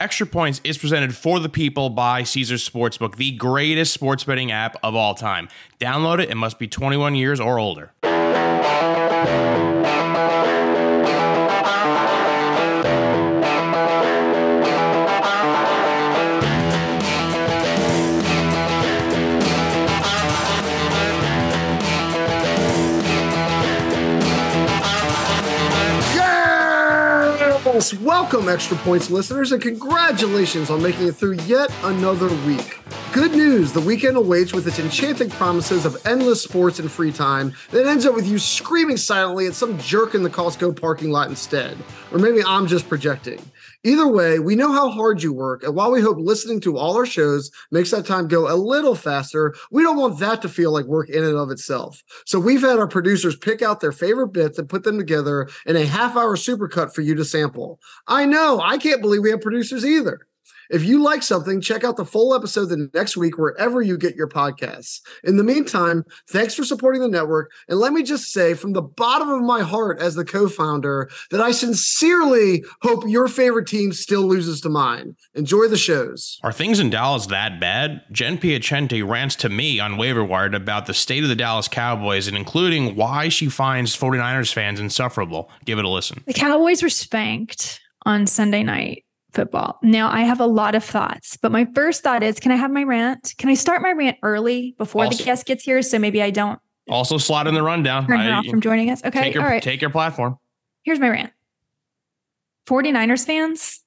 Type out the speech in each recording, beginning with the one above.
Extra Points is presented for the people by Caesars Sportsbook, the greatest sports betting app of all time. Download it and must be 21 years or older. Welcome, Extra Points listeners, and congratulations on making it through yet another week. Good news the weekend awaits with its enchanting promises of endless sports and free time that ends up with you screaming silently at some jerk in the Costco parking lot instead. Or maybe I'm just projecting. Either way, we know how hard you work, and while we hope listening to all our shows makes that time go a little faster, we don't want that to feel like work in and of itself. So we've had our producers pick out their favorite bits and put them together in a half hour supercut for you to sample. I know, I can't believe we have producers either. If you like something, check out the full episode the next week wherever you get your podcasts. In the meantime, thanks for supporting the network. And let me just say from the bottom of my heart as the co-founder that I sincerely hope your favorite team still loses to mine. Enjoy the shows. Are things in Dallas that bad? Jen Piacenti rants to me on Waiver Wired about the state of the Dallas Cowboys and including why she finds 49ers fans insufferable. Give it a listen. The Cowboys were spanked on Sunday night football. Now, I have a lot of thoughts, but my first thought is can I have my rant? Can I start my rant early before also, the guest gets here? So maybe I don't. Also, slot in the rundown. Turn her I, off from joining us. Okay. Take your, All right. Take your platform. Here's my rant 49ers fans,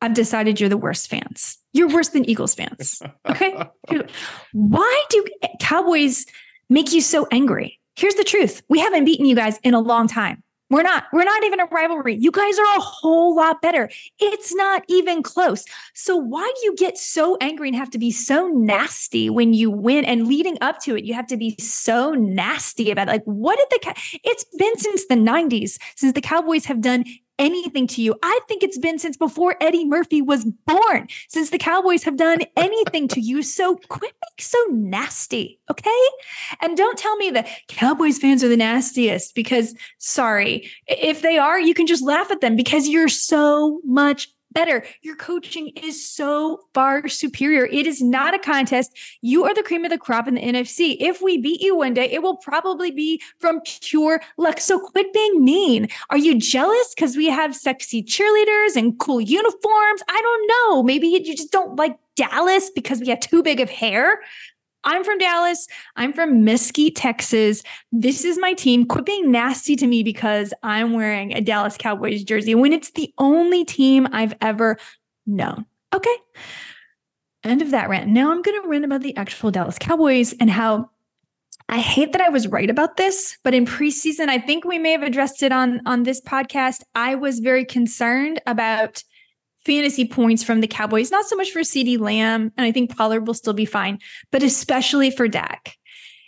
I've decided you're the worst fans. You're worse than Eagles fans. Okay. Why do Cowboys make you so angry? Here's the truth we haven't beaten you guys in a long time. We're not. We're not even a rivalry. You guys are a whole lot better. It's not even close. So why do you get so angry and have to be so nasty when you win and leading up to it, you have to be so nasty about it. Like what did the It's been since the 90s since the Cowboys have done anything to you. I think it's been since before Eddie Murphy was born, since the Cowboys have done anything to you. So quit being so nasty, okay? And don't tell me that Cowboys fans are the nastiest because, sorry, if they are, you can just laugh at them because you're so much better. Your coaching is so far superior. It is not a contest. You are the cream of the crop in the NFC. If we beat you one day, it will probably be from pure luck. So quit being mean. Are you jealous because we have sexy cheerleaders and cool uniforms? I don't know. Maybe you just don't like Dallas because we have too big of hair. I'm from Dallas. I'm from Mesquite, Texas. This is my team. Quit being nasty to me because I'm wearing a Dallas Cowboys jersey when it's the only team I've ever known. Okay. End of that rant. Now I'm going to rant about the actual Dallas Cowboys and how I hate that I was right about this, but in preseason, I think we may have addressed it on on this podcast. I was very concerned about fantasy points from the Cowboys, not so much for CeeDee Lamb, and I think Pollard will still be fine, but especially for Dak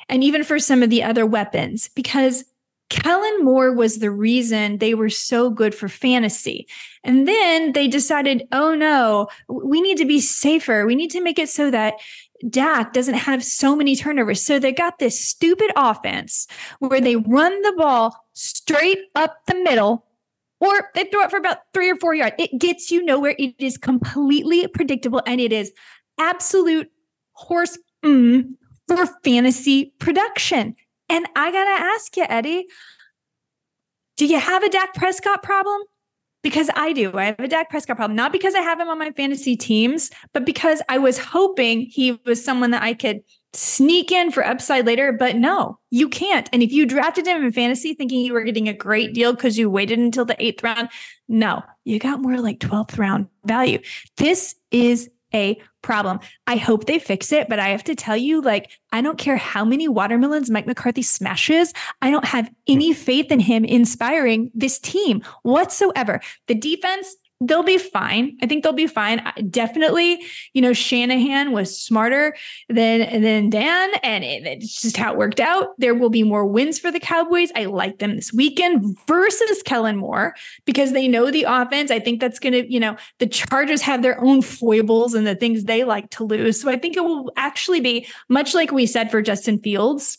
and even for some of the other weapons, because Kellen Moore was the reason they were so good for fantasy. And then they decided, oh no, we need to be safer. We need to make it so that Dak doesn't have so many turnovers. So they got this stupid offense where they run the ball straight up the middle or they throw it for about three or four yards. It gets you nowhere. It is completely predictable and it is absolute horse mm, for fantasy production. And I got to ask you, Eddie, do you have a Dak Prescott problem? Because I do. I have a Dak Prescott problem, not because I have him on my fantasy teams, but because I was hoping he was someone that I could sneak in for upside later, but no, you can't. And if you drafted him in fantasy thinking you were getting a great deal because you waited until the eighth round, no, you got more like 12th round value. This is a problem. I hope they fix it, but I have to tell you, like, I don't care how many watermelons Mike McCarthy smashes. I don't have any faith in him inspiring this team whatsoever. The defense, they'll be fine. I think they'll be fine. Definitely, you know, Shanahan was smarter than than Dan, and it, it's just how it worked out. There will be more wins for the Cowboys. I like them this weekend versus Kellen Moore because they know the offense. I think that's going to, you know, the Chargers have their own foibles and the things they like to lose. So I think it will actually be much like we said for Justin Fields.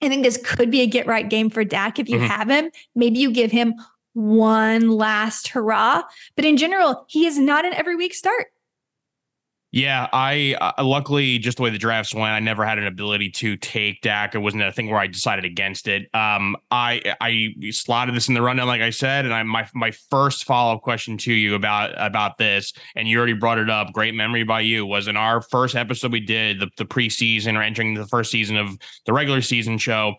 I think this could be a get right game for Dak if you mm-hmm. have him. Maybe you give him one last hurrah. But in general, he is not an every week start. Yeah, I uh, luckily just the way the drafts went, I never had an ability to take Dak. It wasn't a thing where I decided against it. Um, I I slotted this in the rundown, like I said, and I my my first follow up question to you about about this, and you already brought it up. Great memory by you was in our first episode we did the the preseason or entering the first season of the regular season show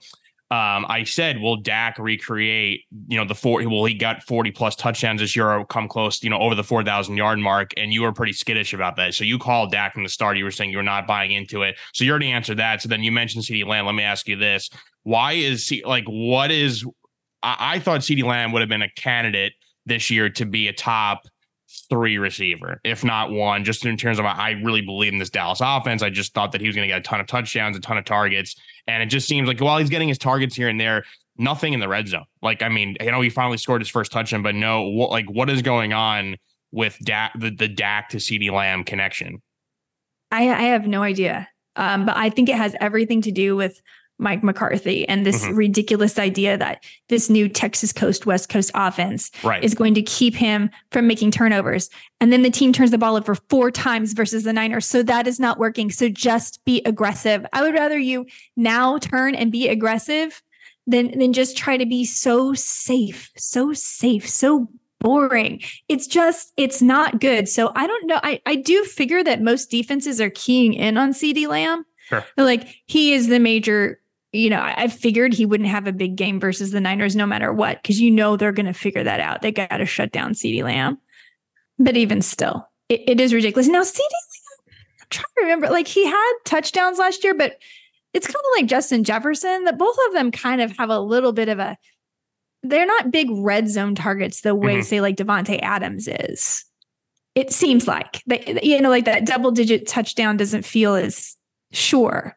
um, I said, will Dak recreate, you know, the four, well, he got 40 plus touchdowns this year or come close, you know, over the 4,000 yard mark. And you were pretty skittish about that. So you called Dak from the start. You were saying you were not buying into it. So you already answered that. So then you mentioned CeeDee Lamb. Let me ask you this. Why is he like, what is, I, I thought CeeDee Lamb would have been a candidate this year to be a top three receiver, if not one, just in terms of I really believe in this Dallas offense. I just thought that he was going to get a ton of touchdowns, a ton of targets. And it just seems like while he's getting his targets here and there, nothing in the red zone. Like, I mean, you know, he finally scored his first touchdown, but no, what, like, what is going on with the, the Dak to CeeDee Lamb connection? I, I have no idea. Um, but I think it has everything to do with Mike McCarthy and this mm-hmm. ridiculous idea that this new Texas Coast West Coast offense right. is going to keep him from making turnovers. And then the team turns the ball over four times versus the Niners. So that is not working. So just be aggressive. I would rather you now turn and be aggressive than than just try to be so safe, so safe, so boring. It's just, it's not good. So I don't know. I, I do figure that most defenses are keying in on CeeDee Lamb. Sure. Like he is the major you know, I figured he wouldn't have a big game versus the Niners no matter what, because you know they're going to figure that out. They got to shut down CeeDee Lamb. But even still, it, it is ridiculous. Now, CeeDee Lamb, I'm trying to remember, like he had touchdowns last year, but it's kind of like Justin Jefferson that both of them kind of have a little bit of a, they're not big red zone targets the way, mm-hmm. say, like Davante Adams is. It seems like, that, you know, like that double digit touchdown doesn't feel as sure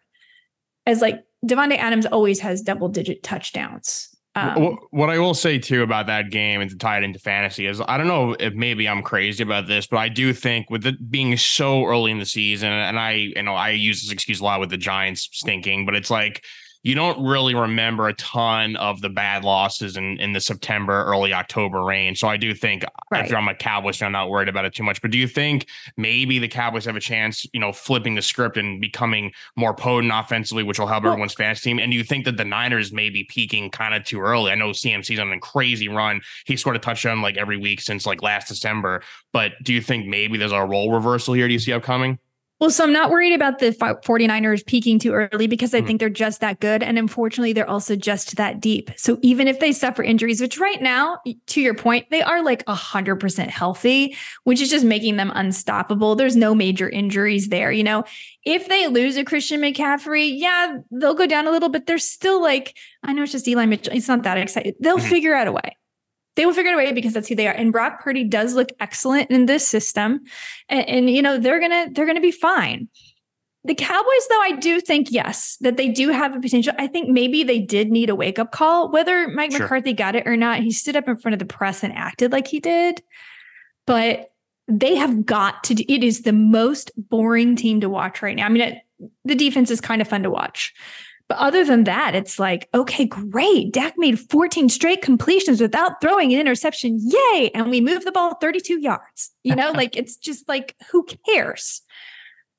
as like Davante Adams always has double digit touchdowns. Um, what I will say too about that game and to tie it into fantasy is I don't know if maybe I'm crazy about this, but I do think with it being so early in the season, and I you know I use this excuse a lot with the Giants stinking, but it's like you don't really remember a ton of the bad losses in, in the September, early October range. So I do think uh, right. if I'm a Cowboys fan, I'm not worried about it too much. But do you think maybe the Cowboys have a chance, you know, flipping the script and becoming more potent offensively, which will help well, everyone's fantasy team? And do you think that the Niners may be peaking kind of too early? I know CMC's on a crazy run. He scored a touchdown like every week since like last December. But do you think maybe there's a role reversal here? Do you see upcoming? Well, so I'm not worried about the 49ers peaking too early because I mm think they're just that good. And unfortunately, they're also just that deep. So even if they suffer injuries, which right now, to your point, they are like 100% healthy, which is just making them unstoppable. There's no major injuries there. You know, if they lose a Christian McCaffrey, yeah, they'll go down a little, but they're still like, I know it's just Eli Mitchell. It's not that exciting. They'll mm-hmm. figure out a way they will figure it out because that's who they are. And Brock Purdy does look excellent in this system, and, and, you know they're gonna they're gonna be fine. The Cowboys, though, I do think yes that they do have a potential. I think maybe they did need a wake up call. Whether Mike sure. McCarthy got it or not, he stood up in front of the press and acted like he did. But they have got to. Do, it is the most boring team to watch right now. I mean, it, the defense is kind of fun to watch but other than that, it's like, okay, great. Dak made 14 straight completions without throwing an interception. Yay. And we moved the ball 32 yards. You know, like it's just like, who cares?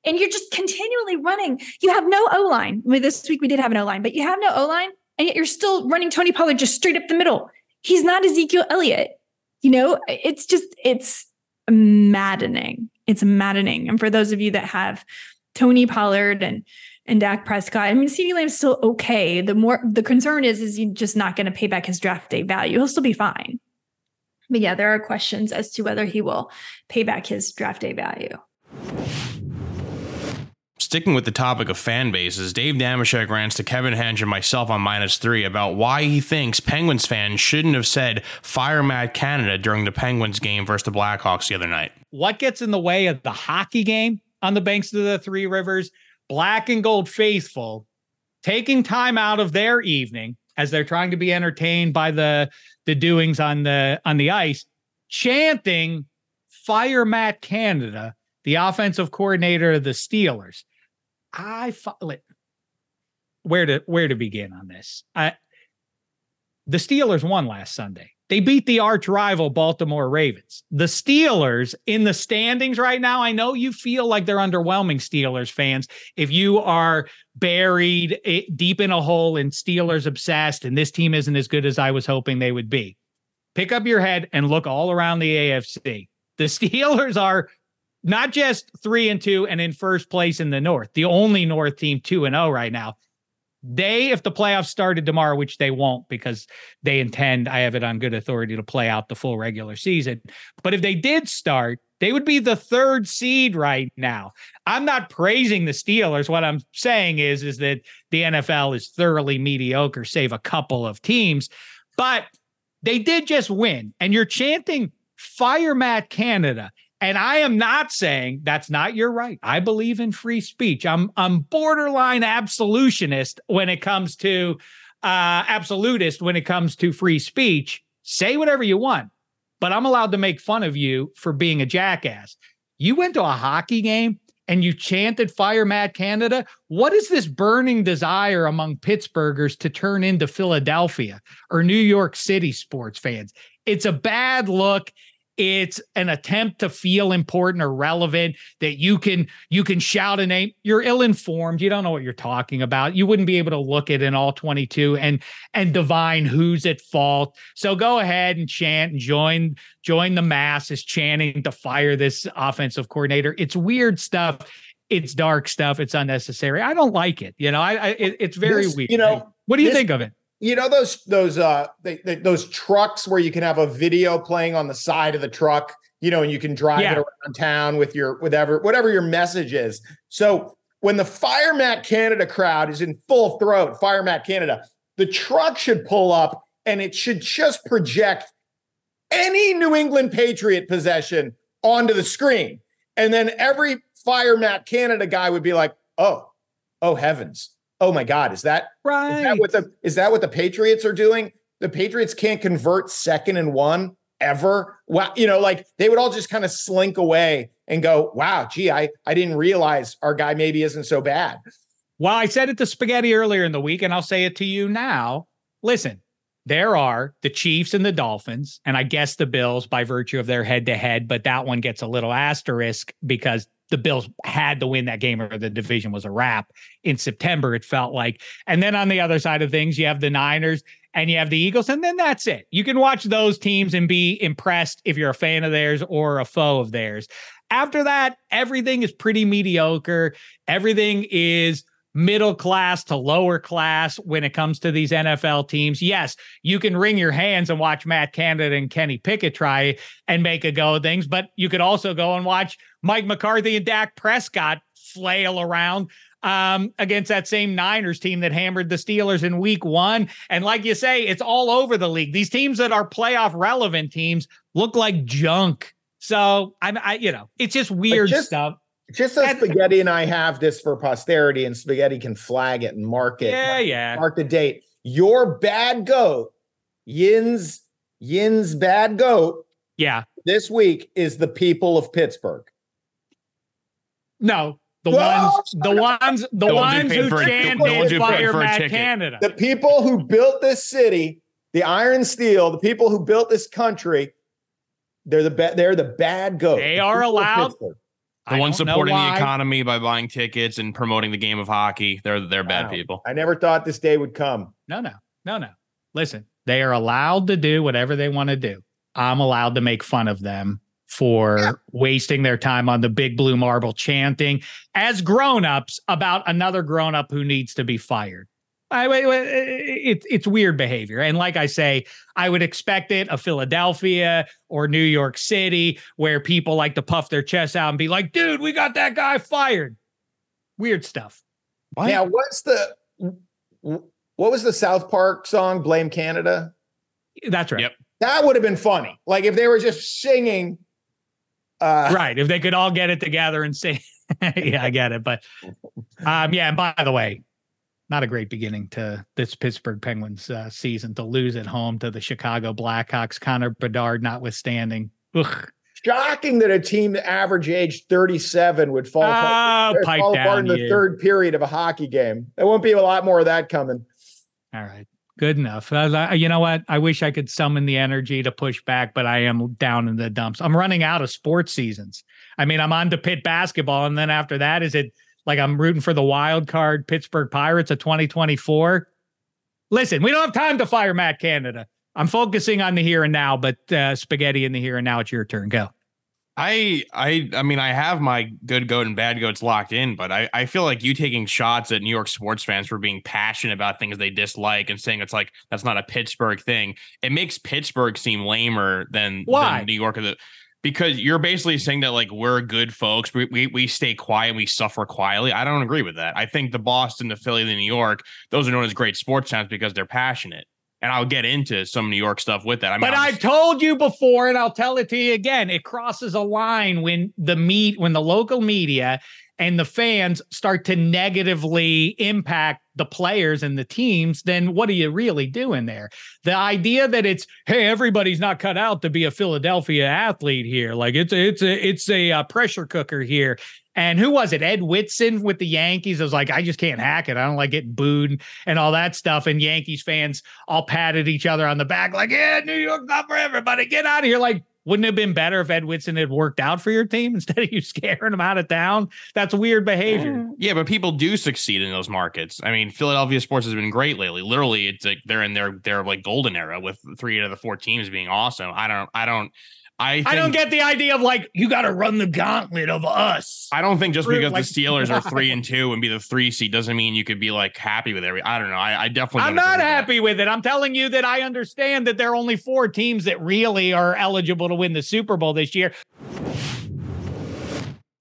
And you're just continually running. You have no O line. I mean, this week we did have an O line, but you have no O line, and yet you're still running Tony Pollard just straight up the middle. He's not Ezekiel Elliott. You know, it's just, it's maddening. It's maddening. And for those of you that have Tony Pollard and and Dak Prescott. I mean, CeeDee Lamb's still okay. The more the concern is, is he just not going to pay back his draft day value? He'll still be fine. But yeah, there are questions as to whether he will pay back his draft day value. Sticking with the topic of fan bases, Dave Dameshek rants to Kevin Hench and myself on minus three about why he thinks Penguins fans shouldn't have said fire Matt Canada during the Penguins game versus the Blackhawks the other night. What gets in the way of the hockey game on the banks of the Three Rivers black and gold faithful taking time out of their evening as they're trying to be entertained by the the doings on the on the ice chanting fire Matt Canada the offensive coordinator of the Steelers. I where to where to begin on this? I the Steelers won last Sunday They beat the arch rival Baltimore Ravens. The Steelers in the standings right now, I know you feel like they're underwhelming Steelers fans. If you are buried eh, deep in a hole and Steelers obsessed and this team isn't as good as I was hoping they would be, pick up your head and look all around the AFC. The Steelers are not just three and two and in first place in the North, the only North team two and oh right now. They, if the playoffs started tomorrow, which they won't because they intend, I have it on good authority to play out the full regular season. But if they did start, they would be the third seed right now. I'm not praising the Steelers. What I'm saying is, is that the NFL is thoroughly mediocre, save a couple of teams. But they did just win. And you're chanting fire Matt Canada. And I am not saying that's not your right. I believe in free speech. I'm I'm borderline absolutionist when it comes to uh absolutist when it comes to free speech. Say whatever you want, but I'm allowed to make fun of you for being a jackass. You went to a hockey game and you chanted fire Matt Canada. What is this burning desire among Pittsburghers to turn into Philadelphia or New York City sports fans? It's a bad look it's an attempt to feel important or relevant that you can you can shout a name. You're ill-informed. You don't know what you're talking about. You wouldn't be able to look at an all 22 and and divine who's at fault. So go ahead and chant and join join the masses chanting to fire this offensive coordinator. It's weird stuff. It's dark stuff. It's unnecessary. I don't like it. You know i, I it, it's very This- weird. you know, what do you this- think of it you know those those uh they, they, those trucks where you can have a video playing on the side of the truck you know and you can drive Yeah. it around town with your whatever whatever your message is. So when the fire Matt Canada crowd is in full throat fire Matt Canada the truck should pull up and it should just project any new england patriot possession onto the screen. And then every fire Matt Canada guy would be like oh oh heavens oh my god is that right is that what the is that what the Patriots are doing? The Patriots can't convert second and one ever. Wow, you know, like they would all just kind of slink away and go, "Wow, gee, I I didn't realize our guy maybe isn't so bad." Well, I said it to Spaghetti earlier in the week, and I'll say it to you now. Listen, there are the Chiefs and the Dolphins, and I guess the Bills by virtue of their head to head, but that one gets a little asterisk because the Bills had to win that game or the division was a wrap in September, it felt like. And then on the other side of things, you have the Niners and you have the Eagles, and then that's it. You can watch those teams and be impressed if you're a fan of theirs or a foe of theirs. After that, everything is pretty mediocre. Everything is middle class to lower class when it comes to these NFL teams. Yes, you can wring your hands and watch Matt Canada and Kenny Pickett try and make a go of things, but you could also go and watch Mike McCarthy and Dak Prescott flail around um, against that same Niners team that hammered the Steelers in week one. And like you say, it's all over the league. These teams that are playoff relevant teams look like junk. So I'm, I, you know, it's just weird just- stuff. Just so And- Spaghetti and I have this for posterity, and Spaghetti can flag it and mark it. Yeah, yeah. Mark the date. Your bad goat, Yin's Yin's bad goat Yeah. this week is the people of Pittsburgh. No, the Well, ones, the ones, the, The ones who ones paid who for- chanted ones who paid "Fire for a Matt ticket. Canada." The people who built this city, the iron steel, the people who built this country, they're the ba- they're the bad goat. They The are allowed- Pittsburgh. The I ones supporting the economy by buying tickets and promoting the game of hockey. They're they're bad Wow. people. I never thought this day would come. No, no, no, no. Listen, they are allowed to do whatever they want to do. I'm allowed to make fun of them for wasting their time on the big blue marble chanting as grown-ups about another grown-up who needs to be fired. I, wait, wait, it, it's weird behavior. And like I say, I would expect it of Philadelphia or New York City, where people like to puff their chests out and be like, dude, we got that guy fired. Weird stuff. Now, what's the what was the South Park song? Blame Canada. That's right. Yep. That would have been funny. Like if they were just singing. Uh, right. If they could all get it together and sing. yeah, I get it. But um, yeah, and by the way, not a great beginning to this Pittsburgh Penguins uh, season to lose at home to the Chicago Blackhawks, Connor Bedard notwithstanding. Ugh. Shocking that a team average age 37 would fall apart, Oh, fall apart in the you. third period of a hockey game. There won't be a lot more of that coming. All right. Good enough. Uh, you know what? I wish I could summon the energy to push back, but I am down in the dumps. I'm running out of sports seasons. I mean, I'm on to Pitt basketball, and then after that, is it like I'm rooting for the wild card Pittsburgh Pirates of 2024? Listen, we don't have time to fire Matt Canada. I'm focusing on the here and now, but uh, spaghetti in the here and now. It's your turn. Go. I I I mean I have my good goat and bad goats locked in, but I, I feel like you taking shots at New York sports fans for being passionate about things they dislike and saying it's like that's not a Pittsburgh thing. It makes Pittsburgh seem lamer than, Why? than New York. Because you're basically saying that like we're good folks, we, we we stay quiet, and we suffer quietly. I don't agree with that. I think the Boston, the Philly, the New York, those are known as great sports towns because they're passionate and I'll get into some New York stuff with that. I mean, but I've told you before, and I'll tell it to you again. It crosses a line when the meet when the local media and the fans start to negatively impact the players and the teams, then what are you really doing there? The idea that it's hey, everybody's not cut out to be a Philadelphia athlete here, like it's a, it's a it's a, uh, pressure cooker here. And who was it? Ed Whitson with the Yankees. I was like, I just can't hack it. I don't like getting booed and all that stuff. And Yankees fans all patted each other on the back, like, yeah, New York's not for everybody. Get out of here. Like, wouldn't it have been better if Ed Whitson had worked out for your team instead of you scaring him out of town? That's weird behavior. Yeah, but people do succeed in those markets. I mean, Philadelphia sports has been great lately. Literally, it's like they're in their their like golden era with three out of the four teams being awesome. I don't I don't I think, I don't get the idea of like you got to run the gauntlet of us. I don't think just because Like- the Steelers are three and two and be the three seed doesn't mean you could be like happy with every. I don't know. I, I definitely. I'm not with that. happy with it. I'm telling you that I understand that there are only four teams that really are eligible to win the Super Bowl this year.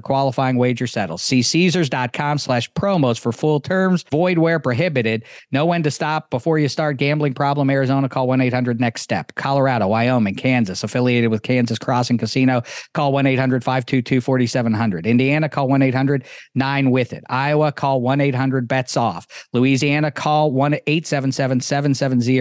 qualifying wager settles. See Caesars.com slash promos for full terms. Void where prohibited. Know when to stop before you start gambling problem. Arizona, call 1 800 next step. Colorado, Wyoming, Kansas, affiliated with Kansas Crossing Casino, call 1 800 522 4700. Indiana, call 1 800 9 with it. Iowa, call 1 800 bets off. Louisiana, call 1 877 770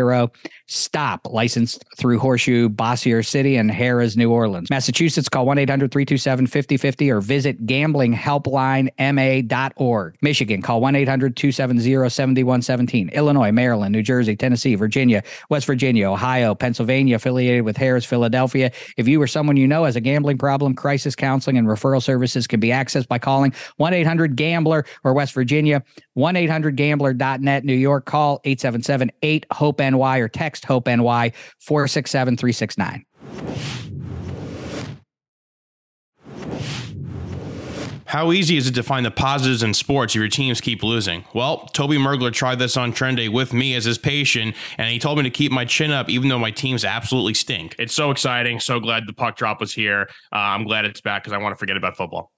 stop. Licensed through Horseshoe, Bossier City, and Harrah's, New Orleans. Massachusetts, call 1 800 327 5050 or visit gamblinghelplinema.org. Michigan, call 1 800 270 7117. Illinois, Maryland, New Jersey, Tennessee, Virginia, West Virginia, Ohio, Pennsylvania, affiliated with Harrah's, Philadelphia. If you or someone you know has a gambling problem, crisis counseling and referral services can be accessed by calling 1 800 Gambler or West Virginia, 1 800 Gambler.net, New York, call 877 8 HOPE NY or text HOPE NY 467 369. How easy is it to find the positives in sports if your teams keep losing? Well, Toby Mergler tried this on Trendy with me as his patient, and he told me to keep my chin up even though my teams absolutely stink. It's so exciting. So glad the puck drop was here. Uh, I'm glad it's back because I want to forget about football.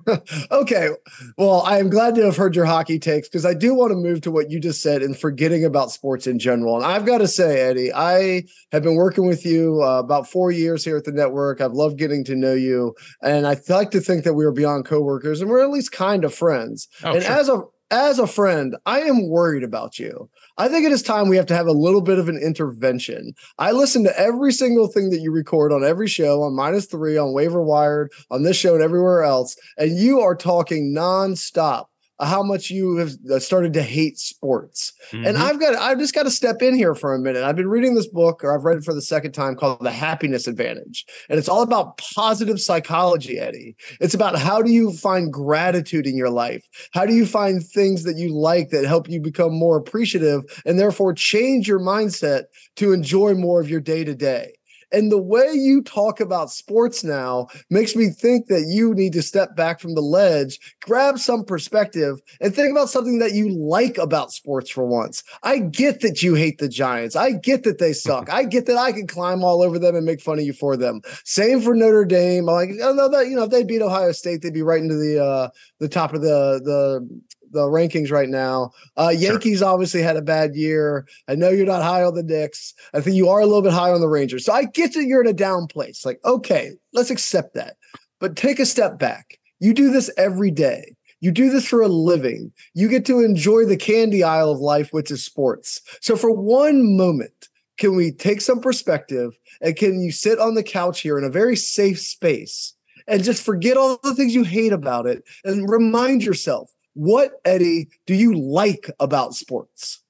okay. Well, I am glad to have heard your hockey takes because I do want to move to what you just said and forgetting about sports in general. And I've got to say, Eddie, I have been working with you uh, about four years here at the network. I've loved getting to know you. And I like to think that we are beyond coworkers and we're at least kind of friends. Oh, and sure. as a as a friend, I am worried about you. I think it is time we have to have a little bit of an intervention. I listen to every single thing that you record on every show on minus three, on waiver wired, on this show and everywhere else, and you are talking nonstop how much you have uh, started to hate sports. Mm-hmm. And I've got I've just got to step in here for a minute. I've been reading this book, or I've read it for the second time, called The Happiness Advantage, and it's all about positive psychology. Eddie, it's about how do you find gratitude in your life? How do you find things that you like that help you become more appreciative, and therefore change your mindset to enjoy more of your day to day? And the way you talk about sports now makes me think that you need to step back from the ledge, grab some perspective, and think about something that you like about sports for once. I get that you hate the Giants. I get that they suck. I get that I can climb all over them and make fun of you for them. Same for Notre Dame. I'm like, oh, no, that you know, if they beat Ohio State, they'd be right into the uh the top of the the the rankings right now. Uh, Yankees sure. obviously had a bad year. I know you're not high on the Knicks. I think you are a little bit high on the Rangers. So I get that you're in a down place. Like, okay, let's accept that. But take a step back. You do this every day. You do this for a living. You get to enjoy the candy aisle of life, which is sports. So for one moment, can we take some perspective and can you sit on the couch here in a very safe space and just forget all the things you hate about it and remind yourself what, Eddie, do you like about sports?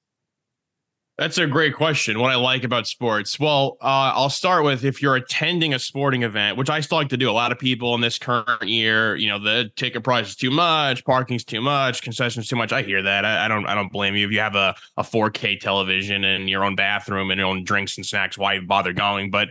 That's a great question. What I like about sports. Well, uh, I'll start with if you're attending a sporting event, which I still like to do. A lot of people in this current year, you know, the ticket price is too much, parking's too much, concessions too much. I hear that. I, I don't. I don't blame you if you have a, a 4K television and your own bathroom and your own drinks and snacks. Why bother going? But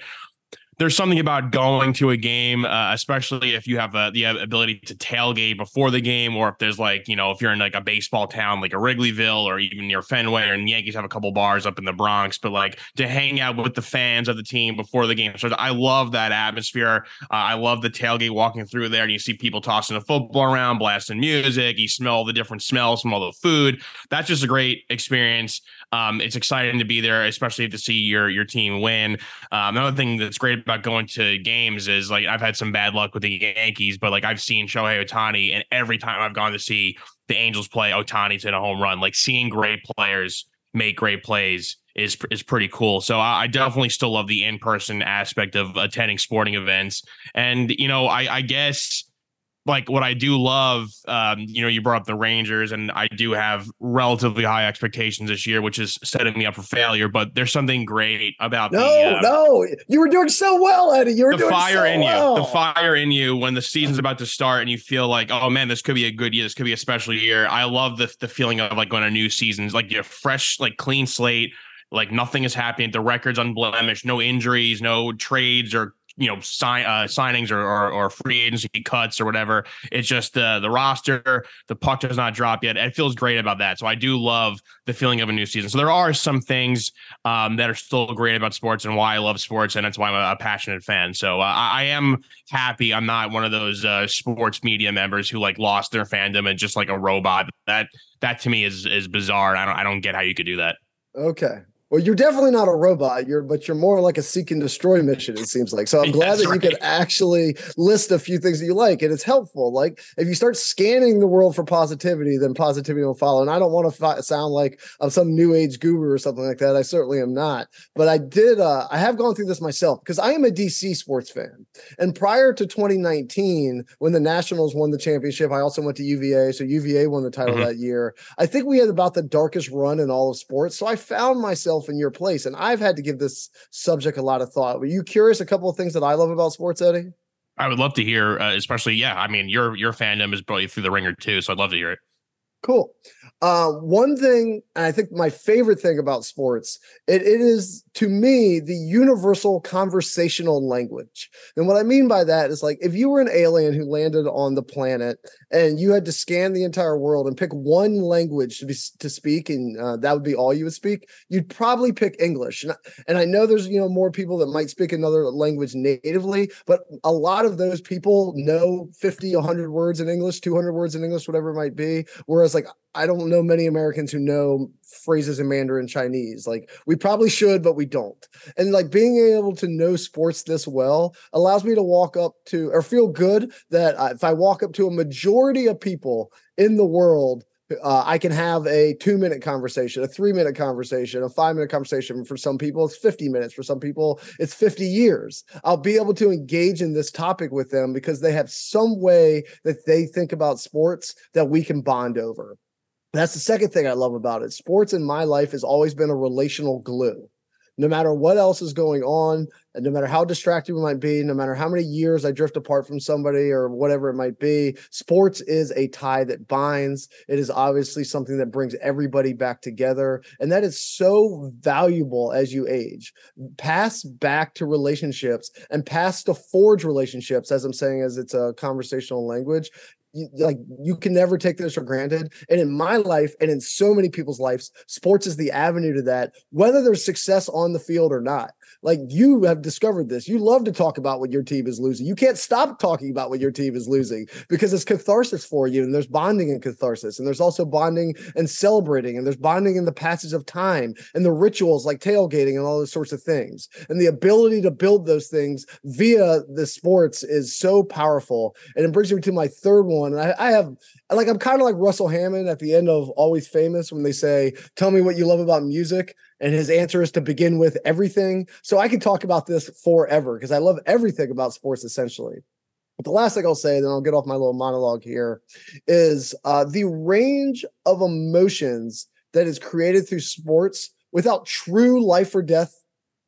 there's something about going to a game, uh, especially if you have uh, the ability to tailgate before the game, or if there's like, you know, if you're in like a baseball town like a Wrigleyville or even near Fenway, and the Yankees have a couple bars up in the Bronx, but like to hang out with the fans of the team before the game. So I love that atmosphere. Uh, I love the tailgate walking through there, and you see people tossing the football around, blasting music. You smell the different smells from all the food. That's just a great experience. Um, it's exciting to be there, especially to see your your team win. Um, another thing that's great about going to games is like I've had some bad luck with the Yankees, but like I've seen Shohei Ohtani, and every time I've gone to see the Angels play, Ohtani's in a home run. Like seeing great players make great plays is is pretty cool. So I, I definitely still love the in person aspect of attending sporting events, and you know I, I guess like what I do love, um, you know, you brought up the Rangers, and I do have relatively high expectations this year, which is setting me up for failure. But there's something great about no, the, uh, no, you were doing so well, Eddie. You were the doing fire so in well. you, the fire in you when the season's about to start, and you feel like, oh man, this could be a good year, this could be a special year. I love the the feeling of like when a new season's like you're fresh, like clean slate. Like nothing is happening. The record's unblemished. No injuries, no trades or you know sign uh, signings or, or, or free agency cuts or whatever. It's just the the roster. The puck does not drop yet. It feels great about that. So I do love the feeling of a new season. So there are some things um, that are still great about sports and why I love sports, and that's why I'm a, passionate fan. So uh, I, I, am happy. I'm not one of those uh, sports media members who like lost their fandom and just like a robot. That that to me is is bizarre. I don't I don't get how you could do that. Okay. Well, you're definitely not a robot. You're, but you're more like a seek and destroy mission. It seems like. So I'm glad that right. you could actually list a few things that you like, and it's helpful. Like if you start scanning the world for positivity, then positivity will follow. And I don't want to fi- sound like I'm some new age guru or something like that. I certainly am not. But I did. Uh, I have gone through this myself because I am a DC sports fan. And prior to 2019, when the Nationals won the championship, I also went to UVA. So UVA won the title mm-hmm. that year. I think we had about the darkest run in all of sports. So I found myself yourself in your place. And I've had to give this subject a lot of thought. Were you curious? A couple of things that I love about sports, Eddie. I would love to hear, uh, especially yeah. I mean, your your fandom is probably through the ringer too, so I'd love to hear it. Cool. Uh, one thing, and I think my favorite thing about sports, it, it is to me the universal conversational language. And what I mean by that is like if you were an alien who landed on the planet and you had to scan the entire world and pick one language to be to speak, and uh, that would be all you would speak, you'd probably pick English. And, and I know there's you know more people that might speak another language natively, but a lot of those people know 50, 100 words in English, 200 words in English, whatever it might be. Whereas like I don't know many Americans who know phrases in Mandarin Chinese. Like we probably should, but we don't. And like being able to know sports this well allows me to walk up to or feel good that uh, if I walk up to a majority of people in the world Uh, I can have a two minute conversation, a three minute conversation, a five minute conversation. For some people, it's 50 minutes. For some people, it's 50 years. I'll be able to engage in this topic with them because they have some way that they think about sports that we can bond over. That's the second thing I love about it. Sports in my life has always been a relational glue no matter what else is going on, and no matter how distracted we might be, no matter how many years I drift apart from somebody or whatever it might be, sports is a tie that binds. It is obviously something that brings everybody back together. And that is so valuable as you age. Pass back to relationships and pass to forge relationships, as I'm saying, as it's a conversational language, you, like you can never take this for granted. And in my life and in so many people's lives sports is the avenue to that whether there's success on the field or not. Like you have discovered this. You love to talk about what your team is losing. You can't stop talking about what your team is losing because it's catharsis for you and there's bonding and catharsis and there's also bonding and celebrating and there's bonding in the passage of time and the rituals like tailgating and all those sorts of things. And the ability to build those things via the sports is so powerful and it brings me to my third one one. And I, I have like I'm kind of like Russell Hammond at the end of Always Famous when they say, "Tell me what you love about music," and his answer is to begin with everything. So I can talk about this forever because I love everything about sports essentially. But the last thing I'll say, then I'll get off my little monologue here, is uh, the range of emotions that is created through sports without true life or death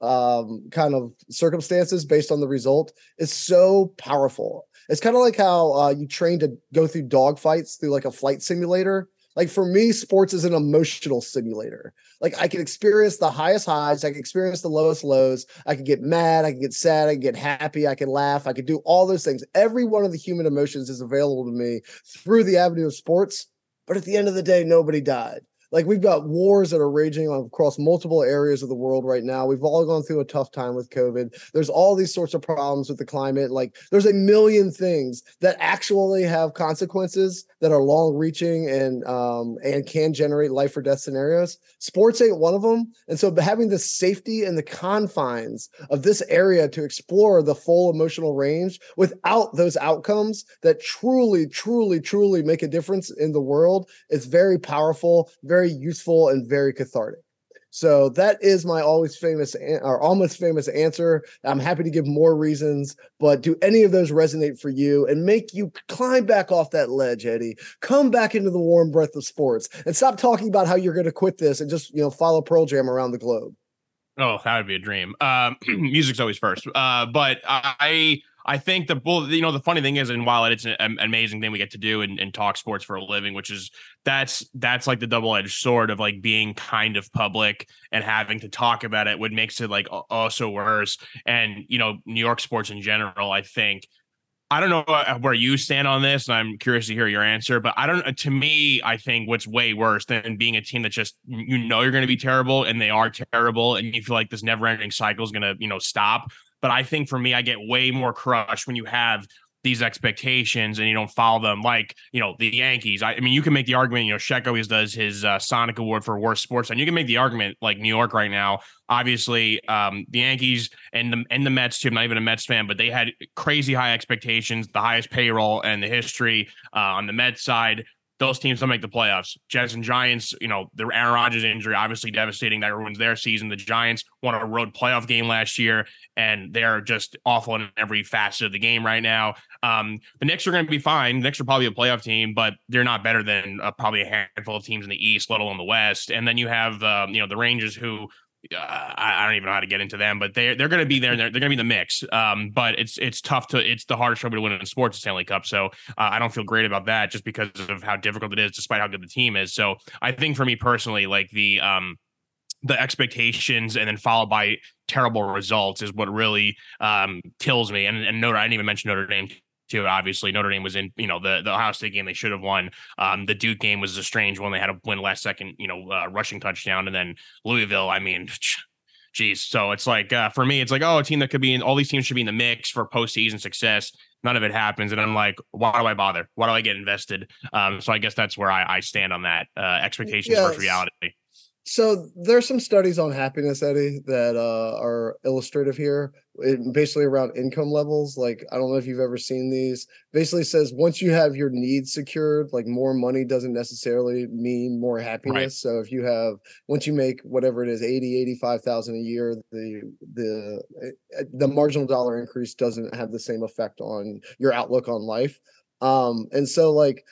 um, kind of circumstances based on the result is so powerful. It's kind of like how uh, you train to go through dog fights through like a flight simulator. Like for me, sports is an emotional simulator. Like I can experience the highest highs, I can experience the lowest lows. I can get mad, I can get sad, I can get happy, I can laugh, I can do all those things. Every one of the human emotions is available to me through the avenue of sports. But at the end of the day, nobody died like we've got wars that are raging across multiple areas of the world right now. We've all gone through a tough time with COVID. There's all these sorts of problems with the climate. Like there's a million things that actually have consequences that are long reaching and um, and can generate life or death scenarios. Sports ain't one of them. And so having the safety and the confines of this area to explore the full emotional range without those outcomes that truly, truly, truly make a difference in the world is very powerful, very very useful and very cathartic. So that is my always famous or almost famous answer. I'm happy to give more reasons, but do any of those resonate for you and make you climb back off that ledge, Eddie? Come back into the warm breath of sports and stop talking about how you're going to quit this and just you know follow Pearl Jam around the globe. Oh, that would be a dream. Um, music's always first, uh, but I I think the bull, you know, the funny thing is, and while it's an amazing thing we get to do and, and talk sports for a living, which is that's that's like the double edged sword of like being kind of public and having to talk about it, what makes it like also worse. And you know, New York sports in general, I think. I don't know uh, where you stand on this, and I'm curious to hear your answer. But I don't. To me, I think what's way worse than being a team that just you know you're going to be terrible, and they are terrible, and you feel like this never-ending cycle is going to you know stop but I think for me, I get way more crushed when you have these expectations and you don't follow them like you know the yankees. I, I mean you can make the argument you know Sheck always does his uh, sonic award for worst sports and you can make the argument like new york right now obviously um, the yankees and the and the mets too i'm not even a mets fan but they had crazy high expectations the highest payroll and the history uh, on the mets side those teams don't make the playoffs. Jets and Giants, you know, the Aaron Rodgers injury obviously devastating. That ruins their season. The Giants won a road playoff game last year, and they're just awful in every facet of the game right now. Um, the Knicks are going to be fine. The Knicks are probably a playoff team, but they're not better than uh, probably a handful of teams in the East, let alone the West. And then you have, um, you know, the Rangers who uh, I, don't even know how to get into them, but they're they're going to be there. They're, they're going to be in the mix. Um, but it's it's tough to it's the hardest trophy to win in sports, the Stanley Cup. So uh, I don't feel great about that just because of how difficult it is, despite how good the team is. So I think for me personally, like the um the expectations and then followed by terrible results is what really um kills me. And, and Notre, I didn't even mention Notre Dame too. Obviously, Notre Dame was in, you know, the the Ohio State game they should have won. Um, the Duke game was a strange one. They had a win last second, you know, uh, rushing touchdown, and then Louisville. I mean. Geez, so it's like uh, for me, it's like oh, a team that could be in all these teams should be in the mix for postseason success. None of it happens, and I'm like, why do I bother? Why do I get invested? Um, so I guess that's where I, I stand on that uh, expectations yes. versus reality. So there's some studies on happiness, Eddie, that uh, are illustrative here. It, basically around income levels. Like I don't know if you've ever seen these. Basically says once you have your needs secured, like more money doesn't necessarily mean more happiness. Right. So if you have once you make whatever it is 80 85,000 a year, the the eh, eh, the marginal dollar increase doesn't have the same effect on your outlook on life. Um and so like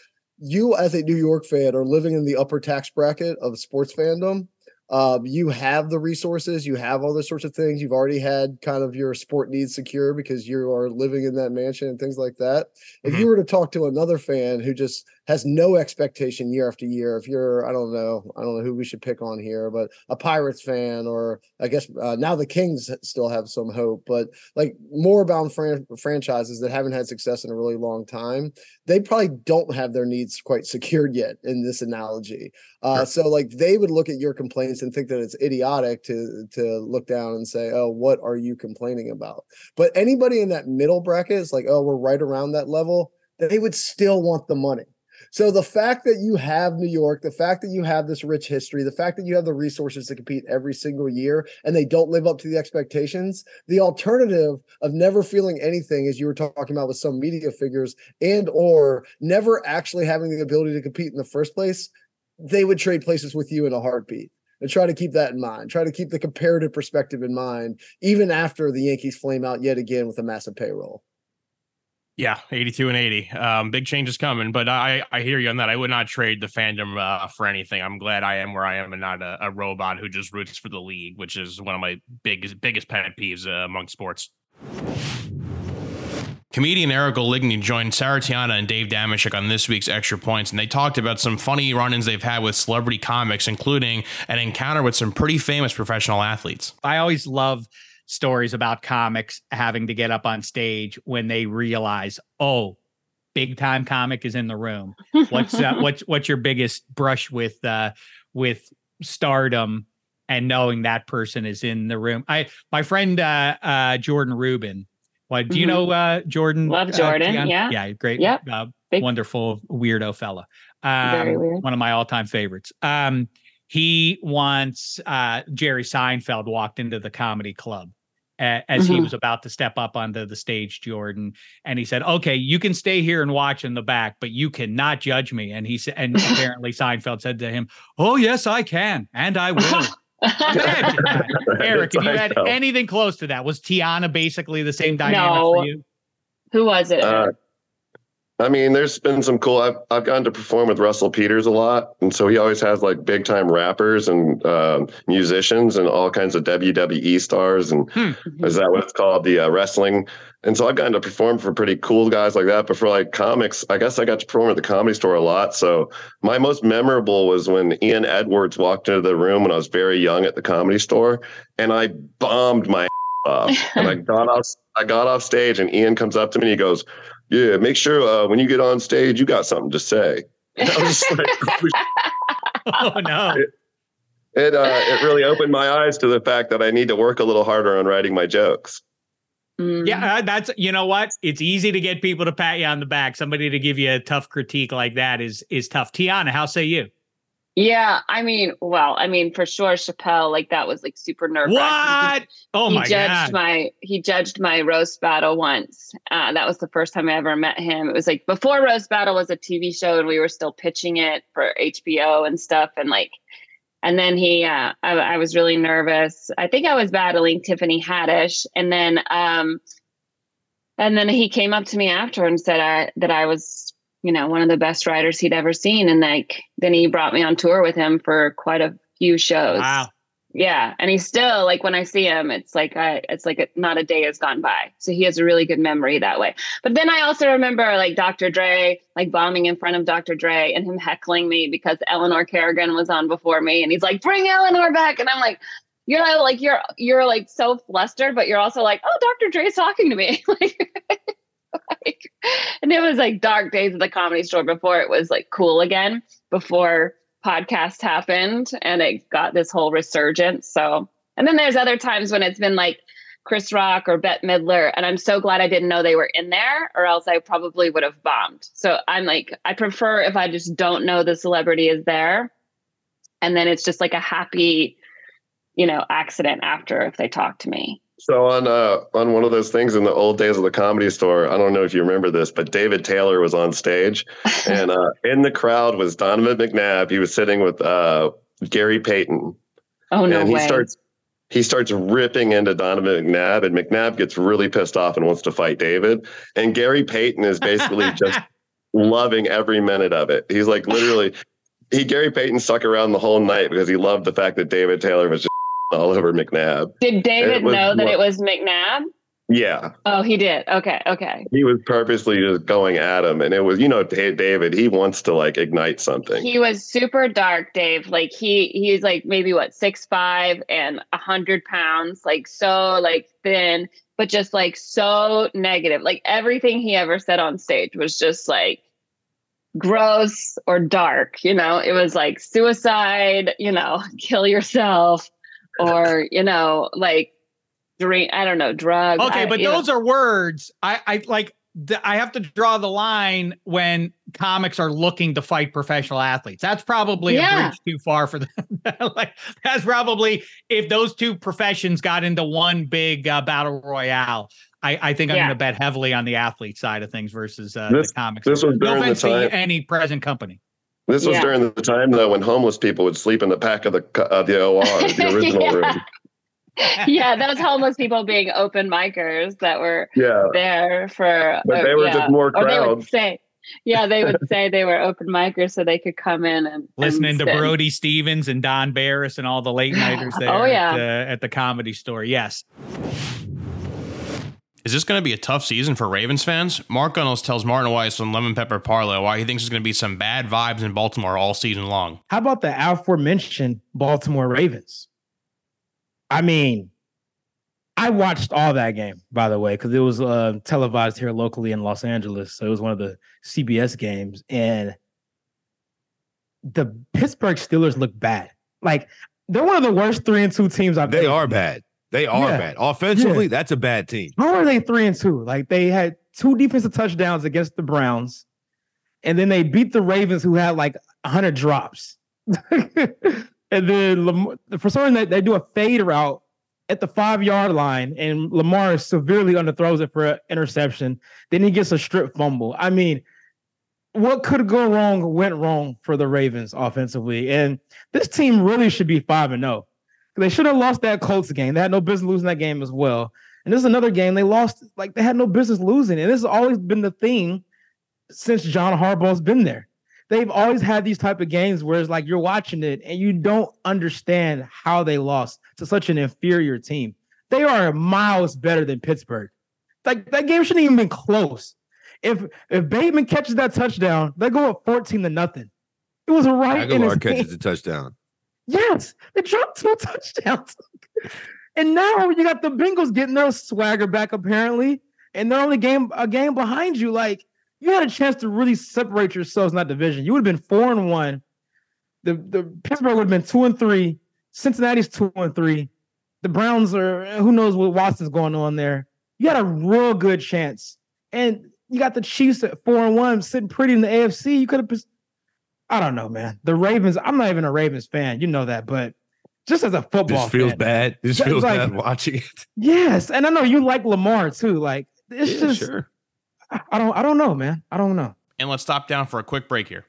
you as a New York fan are living in the upper tax bracket of sports fandom. Um, you have the resources, you have all those sorts of things. You've already had kind of your sport needs secure because you are living in that mansion and things like that. Mm-hmm. If you were to talk to another fan who just has no expectation year after year. If you're, I don't know, I don't know who we should pick on here, but a Pirates fan, or I guess uh, now the Kings still have some hope, but like more bound fran- franchises that haven't had success in a really long time, they probably don't have their needs quite secured yet in this analogy. Uh, sure. So like they would look at your complaints and think that it's idiotic to to look down and say, oh, what are you complaining about? But anybody in that middle bracket is like, oh, we're right around that level. They would still want the money so the fact that you have New York, the fact that you have this rich history, the fact that you have the resources to compete every single year and they don't live up to the expectations, the alternative of never feeling anything as you were talking about with some media figures and or never actually having the ability to compete in the first place, they would trade places with you in a heartbeat and try to keep that in mind. Try to keep the comparative perspective in mind, even after the Yankees flame out yet again with a massive payroll. Yeah, 82 and 80. Um, big changes coming, but I I hear you on that. I would not trade the fandom uh, for anything. I'm glad I am where I am and not a, a, robot who just roots for the league, which is one of my biggest biggest pet peeves uh, among sports. Comedian Eric Oligny joined Sarah Tiana and Dave Dameshek on this week's Extra Points, and they talked about some funny run-ins they've had with celebrity comics, including an encounter with some pretty famous professional athletes. I always love stories about comics having to get up on stage when they realize, oh, big time comic is in the room. What's uh, what's what's your biggest brush with uh, with stardom and knowing that person is in the room? I my friend uh, uh, Jordan Rubin. What do you mm-hmm. know uh, Jordan? Love uh, Jordan. Uh, yeah. Yeah. Great. Yep. Uh, wonderful weirdo fella. Um, Very weird. One of my all time favorites. Um, he once uh, Jerry Seinfeld walked into the comedy club as mm-hmm. he was about to step up onto the stage, Jordan. And he said, "Okay, you can stay here and watch in the back, but you cannot judge me." And he said, and apparently Seinfeld said to him, "Oh yes, I can, and I will." Eric, if you had anything close to that, was Tiana basically the same dynamic no. for you? Who was it? Uh, I mean, there's been some cool. I've I've gotten to perform with Russell Peters a lot, and so he always has like big time rappers and uh, musicians and all kinds of WWE stars. And hmm. is that what it's called? The uh, wrestling. And so I've gotten to perform for pretty cool guys like that. But for like comics, I guess I got to perform at the comedy store a lot. So my most memorable was when Ian Edwards walked into the room when I was very young at the comedy store, and I bombed my off. and I got off. I got off stage, and Ian comes up to me and he goes yeah, make sure uh, when you get on stage, you got something to say. like, oh no. It, it, uh, it really opened my eyes to the fact that I need to work a little harder on writing my jokes. Mm. Yeah, uh, that's you know what? It's easy to get people to pat you on the back. Somebody to give you a tough critique like that is is tough. Tiana, how say you? Yeah, I mean, well, I mean, for sure, Chappelle, like that was like super nerve. What? Oh he my judged god! My he judged my roast battle once. Uh, that was the first time I ever met him. It was like before roast battle was a TV show, and we were still pitching it for HBO and stuff. And like, and then he, uh, I, I was really nervous. I think I was battling Tiffany Haddish, and then, um, and then he came up to me after and said I, that I was you know, one of the best writers he'd ever seen. And like, then he brought me on tour with him for quite a few shows. Wow. Yeah. And he's still like, when I see him, it's like, I, it's like a, not a day has gone by. So he has a really good memory that way. But then I also remember like Dr. Dre, like bombing in front of Dr. Dre and him heckling me because Eleanor Kerrigan was on before me. And he's like, bring Eleanor back. And I'm like, you're like, you're, you're like so flustered, but you're also like, oh, Dr. Dre's talking to me. like, like, and it was like dark days of the comedy store before it was like cool again, before podcast happened and it got this whole resurgence. So, and then there's other times when it's been like Chris Rock or Bette Midler. And I'm so glad I didn't know they were in there, or else I probably would have bombed. So I'm like, I prefer if I just don't know the celebrity is there and then it's just like a happy, you know, accident after if they talk to me. So on uh on one of those things in the old days of the comedy store, I don't know if you remember this, but David Taylor was on stage, and uh, in the crowd was Donovan McNabb. He was sitting with uh, Gary Payton, oh no and he way! starts he starts ripping into Donovan McNabb, and McNabb gets really pissed off and wants to fight David. And Gary Payton is basically just loving every minute of it. He's like literally, he Gary Payton stuck around the whole night because he loved the fact that David Taylor was just all over McNabb. Did David was know that it was McNabb? Yeah, Oh, he did. Okay, okay. he was purposely just going at him, and it was you know Da- David. He wants to like ignite something. He was super dark, Dave. Like he he's like maybe what six five and a hundred pounds, like so like thin, but just like so negative. Like everything he ever said on stage was just like gross or dark. You know, it was like suicide. You know, kill yourself, or you know, like drink. I don't know, drugs. Okay, I- but you know. those are words. I, I like. I have to draw the line when comics are looking to fight professional athletes. That's probably Yeah. a bridge too far for them. like that's probably if those two professions got into one big uh, battle royale. I, I think I'm going to bet heavily on the athlete side of things versus uh, This- the comics. this was no during the offense to any present company. This was Yeah. during the time though when homeless people would sleep in the back of the cu- uh, the OR, the original Yeah. room. yeah, those homeless people being open micers that were Yeah, there for But uh, they were yeah. just more or crowds. say yeah they would say they were open micers so they could come in and Listening and to. Brody Stevens and Don Barris and all the late nighters there Oh, yeah. at, uh, at the comedy store. Yes. Is this going to be a tough season for Ravens fans? Mark Gunnels tells Martin Weiss on Lemon Pepper Parlay why he thinks there's going to be some bad vibes in Baltimore all season long. How about the aforementioned Baltimore Ravens? I mean, I watched all that game, by the way, because it was uh, televised here locally in Los Angeles. So it was one of the CBS games. And the Pittsburgh Steelers look bad. Like, they're one of the worst three and two teams I've They ever are bad. They are Yeah. bad. Offensively, that's a bad team. How are they three and two? Like they had two defensive touchdowns against the Browns, and then they beat the Ravens, who had like hundred drops. and then Lam- for some reason they, they do a fade route at the five yard line, and Lamar severely underthrows it for an interception. Then he gets a strip fumble. I mean, what could go wrong went wrong for the Ravens offensively, and this team really should be five and zero. They should have lost that Colts game. They had no business losing that game as well. And this is another game they lost, like they had no business losing. And this has always been the thing since John Harbaugh's been there. They've always had these type of games where it's like you're watching it and you don't understand how they lost to such an inferior team. They are miles better than Pittsburgh. Like that game shouldn't even been close. If if Bateman catches that touchdown, they go up 14 to nothing. It was right in his Agholor catches the touchdown. Yes, they dropped two touchdowns. and now you got the Bengals getting their swagger back, apparently, and they're only game a game behind you. Like you had a chance to really separate yourselves in that division. You would have been four and one. The the Pittsburgh would have been two and three. Cincinnati's two and three. The Browns are who knows what Watson's going on there. You had a real good chance. And you got the Chiefs at four and one, sitting pretty in the AFC. You could have I don't know, man. The Ravens, I'm not even a Ravens fan. You know that, but just as a football This feels fan, bad. This feels like- bad watching it. Yes, and I know you like Lamar too. Like it's Yeah, just sure. I I don't I don't know, man. I don't know. And let's stop down for a quick break here.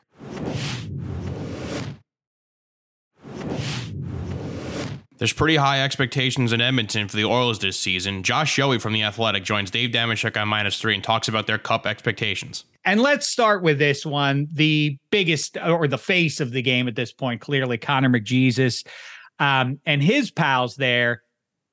There's pretty high expectations in Edmonton for the Oilers this season. Josh Yohe from The Athletic joins Dave Dameshek on minus three and talks about their cup expectations. And let's start with this one. The biggest or the face of the game at this point, clearly Connor McJesus um, and his pals there.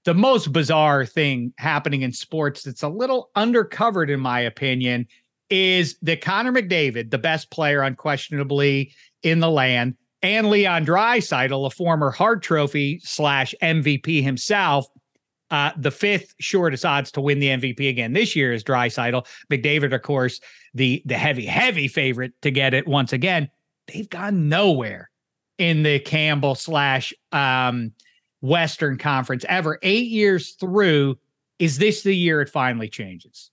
The most bizarre thing happening in sports that's a little undercovered, in my opinion, is that Connor McDavid, the best player unquestionably in the land, and Leon Draisaitl, a former Hart Trophy slash MVP himself, uh, the fifth shortest odds to win the MVP again this year is Draisaitl. McDavid, of course, the the heavy heavy favorite to get it once again. They've gone nowhere in the Campbell slash um, Western Conference ever. Eight years through, is this the year it finally changes?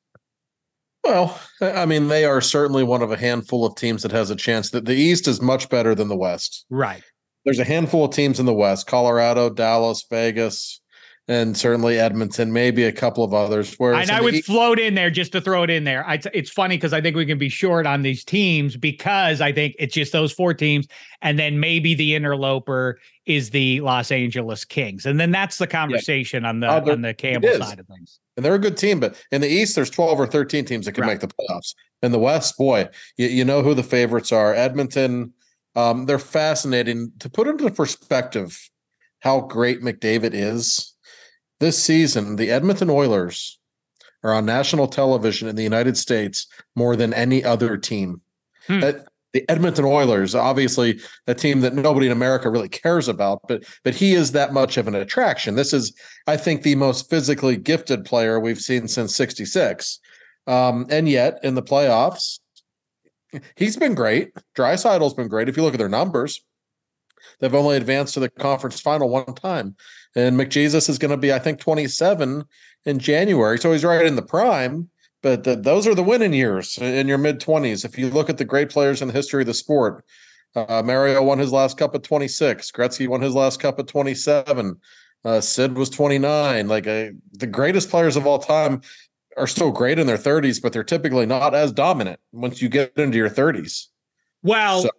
Well, I mean, they are certainly one of a handful of teams that has a chance. That the East is much better than the West. Right. there's a handful of teams in the West: Colorado, Dallas, Vegas, and certainly Edmonton. Maybe a couple of others. Whereas And I would float in there just to throw it in there. I, it's funny because I think we can be short on these teams because I think it's just those four teams, and then maybe the interloper is the Los Angeles Kings, and then that's the conversation on the there- on the Campbell side of things. and they're a good team. But in the East, there's 12 or 13 teams that can Right. make the playoffs. In the West, boy, you, you know who the favorites are. Edmonton, um, they're fascinating. To put into perspective how great McDavid is, this season, the Edmonton Oilers are on national television in the United States more than any other team. Hmm. That- the Edmonton Oilers, obviously a team that nobody in America really cares about, but but he is that much of an attraction. This is, I think, the most physically gifted player we've seen since '66, um, and yet in the playoffs, he's been great. Draisaitl's been great. If you look at their numbers, they've only advanced to the conference final one time, and McJesus is going to be, I think, 27 in January, so he's right in the prime. But the, those are the winning years in your mid 20s. If you look at the great players in the history of the sport, uh, Mario won his last cup at 26. Gretzky won his last cup at 27. Uh, Sid was 29. Like uh, the greatest players of all time are still great in their 30s, but they're typically not as dominant once you get into your 30s. Well, So-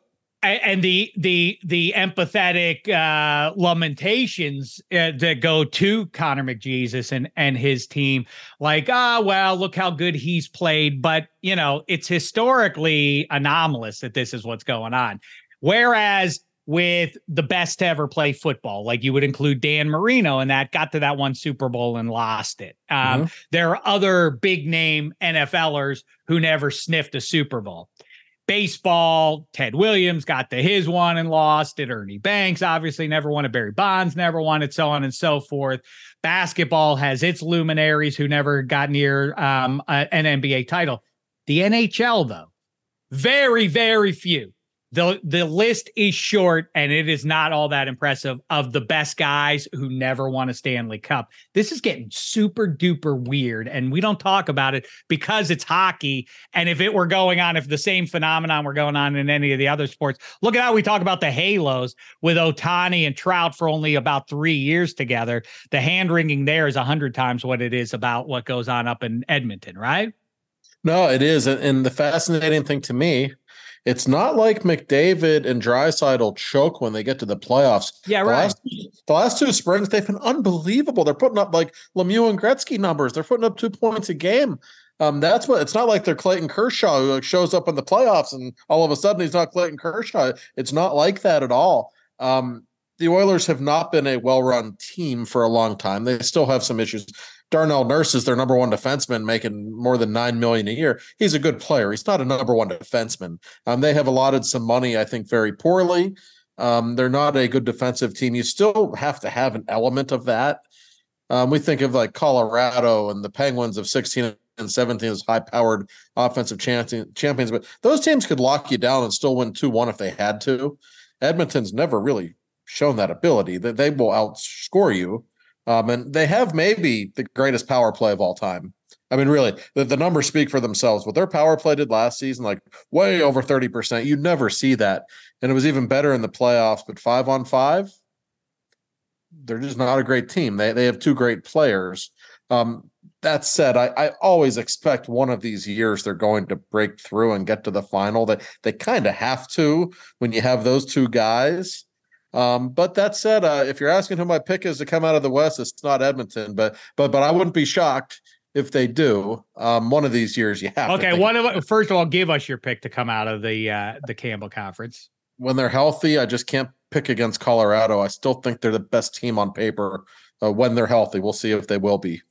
and the the the empathetic uh lamentations uh, that go to Connor McJesus and and his team. Like ah well look how good he's played but you know it's historically anomalous that this is what's going on. Whereas with the best to ever play football like you would include Dan Marino and that got to that one Super Bowl and lost it. Um there are other big name NFLers who never sniffed a Super Bowl baseball, Ted Williams got to his one and lost it. Ernie Banks obviously never won it. Barry Bonds never won it, so on and so forth. Basketball has its luminaries who never got near um, an NBA title. The NHL, though, very, very few. The the list is short and it is not all that impressive of the best guys who never won a Stanley Cup. This is getting super duper weird and we don't talk about it because it's hockey and if it were going on if the same phenomenon were going on in any of the other sports. Look at how we talk about the halos with Ohtani and Trout for only about 3 years together. The hand wringing there is a 100 times what it is about what goes on up in Edmonton, right? No, it is. And the fascinating thing to me, it's not like McDavid and Draisaitl choke when they get to the playoffs. Yeah, The right. last, the last two springs, they've been unbelievable. They're putting up like Lemieux and Gretzky numbers. They're putting up two points a game. Um, that's what it's not like they're Clayton Kershaw who like shows up in the playoffs and all of a sudden he's not Clayton Kershaw. It's not like that at all. Um, the Oilers have not been a well-run team for a long time. They still have some issues. Darnell Nurse is their number one defenseman, making more than nine million a year. He's a good player. He's not a number one defenseman. Um, they have allotted some money, I think, very poorly. Um, they're not a good defensive team. You still have to have an element of that. Um, we think of like Colorado and the Penguins of 16 and 17 as high powered offensive champions, but those teams could lock you down and still win 2 1 if they had to. Edmonton's never really shown that ability that they will outscore you. Um, and they have maybe the greatest power play of all time. I mean, really, the, the numbers speak for themselves. What their power play did last season, like way over 30%, you never see that. And it was even better in the playoffs, but five on five, they're just not a great team. They, they have two great players. Um, that said, I, I always expect one of these years they're going to break through and get to the final. That they, they kind of have to when you have those two guys. Um, but that said, uh, if you're asking who my pick is to come out of the West, it's not Edmonton, but but but I wouldn't be shocked if they do. Um, one of these years, you have. Okay, one of first of all, give us your pick to come out of the uh the Campbell Conference. when they're healthy, I just can't pick against Colorado. I still think they're the best team on paper uh, when they're healthy. We'll see if they will be.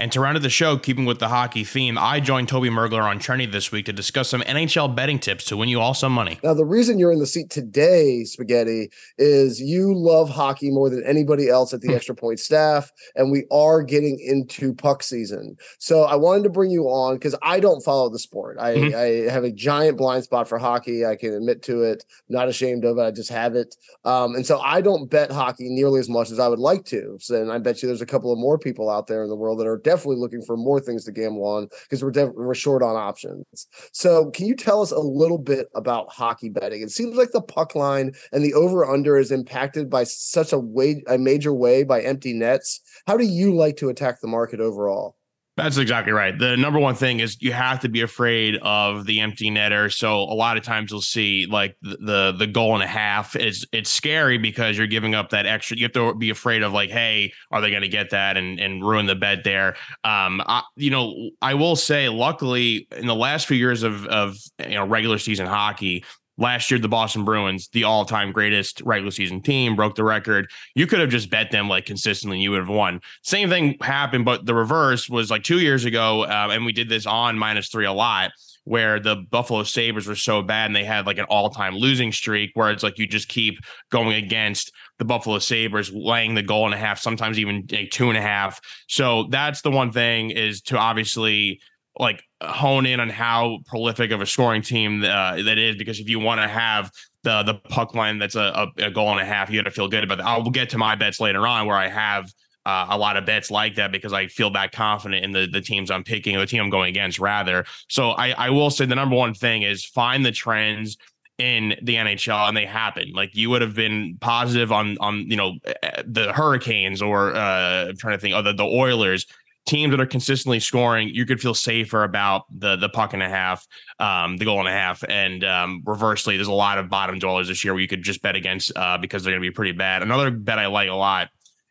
And to round out the show, keeping with the hockey theme, I joined Toby Mergler on Trendy this week to discuss some NHL betting tips to win you all some money. Now, the reason you're in the seat today, Spaghetti, is you love hockey more than anybody else at the Extra Point staff, and we are getting into puck season. So I wanted to bring you on because I don't follow the sport. I, Mhm. I have a giant blind spot for hockey. I can admit to it. not ashamed of it. I just have it. Um, and so I don't bet hockey nearly as much as I would like to. So, and I bet you there's a couple of more people out there in the world that are definitely looking for more things to gamble on because we're def- we're short on options. So, can you tell us a little bit about hockey betting? It seems like the puck line and the over under is impacted by such a way a major way by empty nets. How do you like to attack the market overall? That's exactly right. The number one thing is you have to be afraid of the empty netter. So a lot of times you'll see like the the, goal and a half is it's scary because you're giving up that extra. You have to be afraid of like, hey, are they going to get that and and ruin the bet there? Um, I, you know, I will say, luckily, in the last few years of of you know regular season hockey, Last year, the Boston Bruins, the all-time greatest regular season team, broke the record. You could have just bet them like consistently, you would have won. Same thing happened, but the reverse was like two years ago, uh, and we did this on minus three a lot where the Buffalo Sabres were so bad and they had like an all-time losing streak where it's like you just keep going against the Buffalo Sabres, laying the goal and a half, sometimes even a two and a half. So that's the one thing is to obviously like hone in on how prolific of a scoring team uh, that is because if you want to have the the puck line that's a, a, goal and a half, you got to feel good about that. I'll get to my bets later on where I have uh, a lot of bets like that because I feel that confident in the the teams I'm picking or the team I'm going against rather. So I, I will say the number one thing is find the trends in the NHL and they happen. Like you would have been positive on on you know eh, the Hurricanes or uh, I'm trying to think other the Oilers teams that are consistently scoring, you could feel safer about the the puck and a half, um, the goal and a half. And um, reversely, there's a lot of bottom dwellers this year where you could just bet against uh, because they're going to be pretty bad. Another bet I like a lot,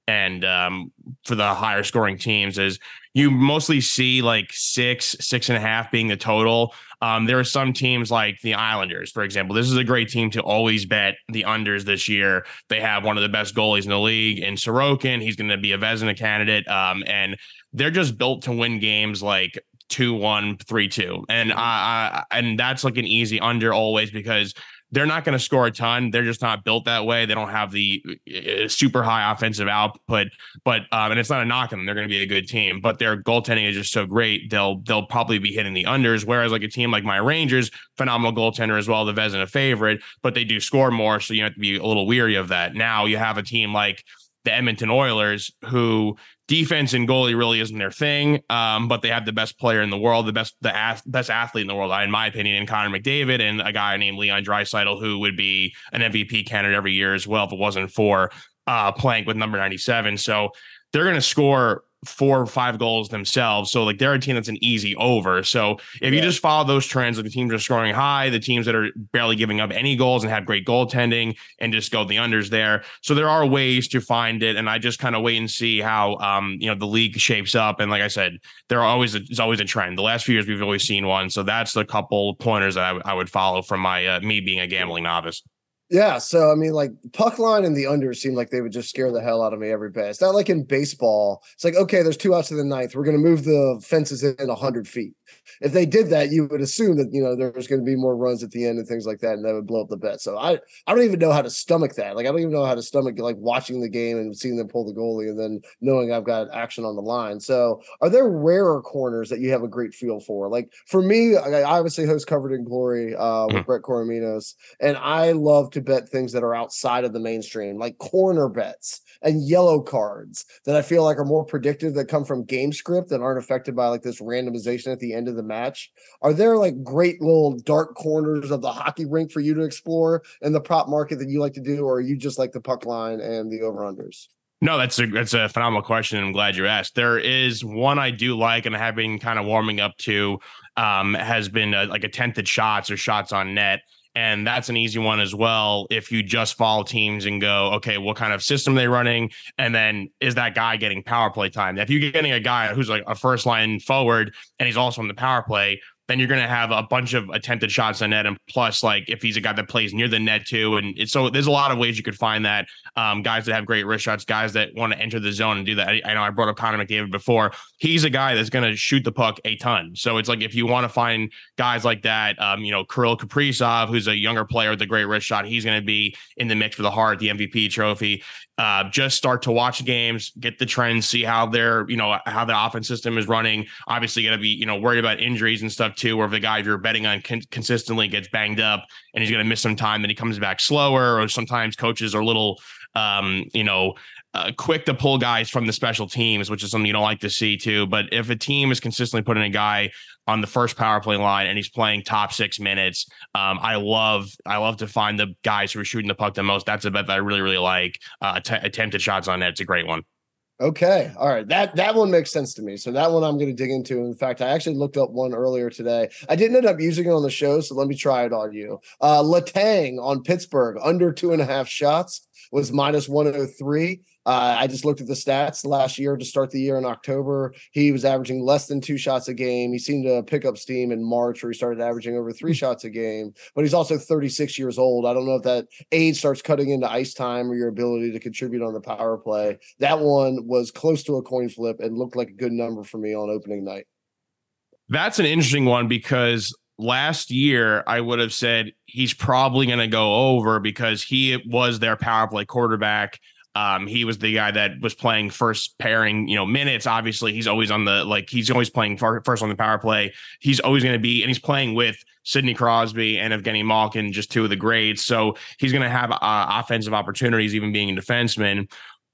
and um, for the higher scoring teams is you mostly see like six, six and a half being the total. Um, there are some teams like the Islanders, for example. This is a great team to always bet the unders this year. They have one of the best goalies in the league in Sorokin. He's going to be a Vezina candidate. Um, and they're just built to win games like two one three two and I, I and that's like an easy under always because they're not going to score a ton. They're just not built that way. They don't have the uh, super high offensive output, but um, and it's not a knock on them. They're going to be a good team, but their goaltending is just so great. They'll they'll probably be hitting the unders. Whereas like a team like my Rangers, phenomenal goaltender as well, the Vezina favorite, but they do score more, so you have to be a little weary of that. Now you have a team like the Edmonton Oilers, who defense and goalie really isn't their thing, um, but they have the best player in the world, the best the ath- best athlete in the world, in my opinion, in Connor McDavid, and a guy named Leon Draisaitl, who would be an MVP candidate every year as well if it wasn't for uh, playing with number 97. So they're going to score four or five goals themselves. So like they're a team that's an easy over. So if yeah. you just follow those trends, like the teams are scoring high, the teams that are barely giving up any goals and have great goaltending and just go the unders there. So there are ways to find it. And I just kind of wait and see how um, you know, the league shapes up. And like I said, there are always a, it's always a trend. The last few years we've always seen one. So that's the couple pointers that I, w- I would follow from my uh, me being a gambling novice. Yeah, so I mean, like puck line and the under seem like they would just scare the hell out of me every bet. It's not like in baseball. It's like okay, there's two outs in the ninth. We're going to move the fences in hundred feet if they did that, you would assume that you know there's going to be more runs at the end and things like that, and that would blow up the bet. So I I don't even know how to stomach that. Like I don't even know how to stomach like watching the game and seeing them pull the goalie and then knowing I've got action on the line. So are there rarer corners that you have a great feel for? Like for me, I obviously host covered in glory uh, with mm-hmm. Brett Corominos, and I love to bet things that are outside of the mainstream, like corner bets and yellow cards that I feel like are more predictive that come from game script that aren't affected by like this randomization at the end of the match. Are there like great little dark corners of the hockey rink for you to explore in the prop market that you like to do, or are you just like the puck line and the over unders? No, that's a that's a phenomenal question. I'm glad you asked. There is one I do like, and I have been kind of warming up to. Um, has been a, like attempted shots or shots on net. And that's an easy one as well. If you just follow teams and go, okay, what kind of system they running? And then is that guy getting power play time? If you're getting a guy who's like a first line forward and he's also on the power play, then you're going to have a bunch of attempted shots on net. And plus, like if he's a guy that plays near the net too. And so there's a lot of ways you could find that. Um, guys that have great wrist shots, guys that want to enter the zone and do that. I, I know I brought up Connor McDavid before. He's a guy that's going to shoot the puck a ton. So it's like if you want to find guys like that, um, you know, Kirill Kaprizov, who's a younger player with a great wrist shot, he's going to be in the mix for the Hart, the MVP trophy uh, just start to watch games, get the trends, see how their, you know, how the offense system is running. Obviously, going to be, you know, worried about injuries and stuff too. where if the guy you're betting on con- consistently gets banged up and he's going to miss some time, then he comes back slower. Or sometimes coaches are a little, um, you know, uh, quick to pull guys from the special teams, which is something you don't like to see too. But if a team is consistently putting a guy on the first power play line and he's playing top six minutes, um, I love I love to find the guys who are shooting the puck the most. That's a bet that I really really like. Uh, att- attempted shots on net, it's a great one. Okay. All right. That that one makes sense to me. So that one I'm going to dig into. In fact, I actually looked up one earlier today. I didn't end up using it on the show, so let me try it on you. Uh Letang on Pittsburgh under two and a half shots was minus 103. Uh, I just looked at the stats last year to start the year in October. He was averaging less than two shots a game. He seemed to pick up steam in March, where he started averaging over three shots a game. But he's also 36 years old. I don't know if that age starts cutting into ice time or your ability to contribute on the power play. That one was close to a coin flip and looked like a good number for me on opening night. That's an interesting one because last year I would have said he's probably going to go over because he was their power play quarterback. Um, he was the guy that was playing first pairing, you know, minutes. Obviously, he's always on the like he's always playing first on the power play. He's always going to be, and he's playing with Sidney Crosby and Evgeny Malkin, just two of the greats. So he's going to have uh, offensive opportunities, even being a defenseman.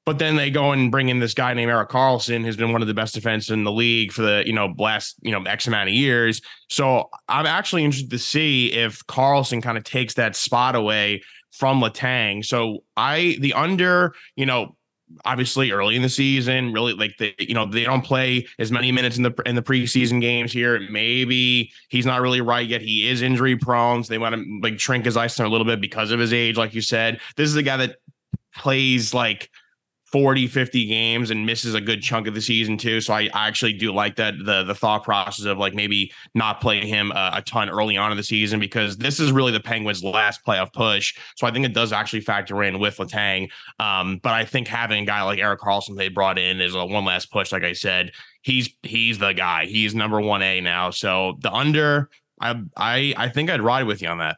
But then they go and bring in this guy named Erik Karlsson, who's been one of the best defense in the league for the you know last you know X amount of years. So I'm actually interested to see if Carlson kind of takes that spot away from Letang. So I the under you know obviously early in the season really like the you know they don't play as many minutes in the in the preseason games here maybe he's not really right yet he is injury prone so they want to like shrink his ice time a little bit because of his age like you said this is a guy that plays like 40 50 games and misses a good chunk of the season too. So i, I actually do like that the the thought process of like maybe not playing him a, a, ton early on in the season because this is really the penguins last playoff push. So i think it does actually factor in with Letang um, but i think having a guy like Erik Karlsson they brought in is a one last push like i said. He's he's the guy. He's number one a now. So the under i i i think i'd ride with you on that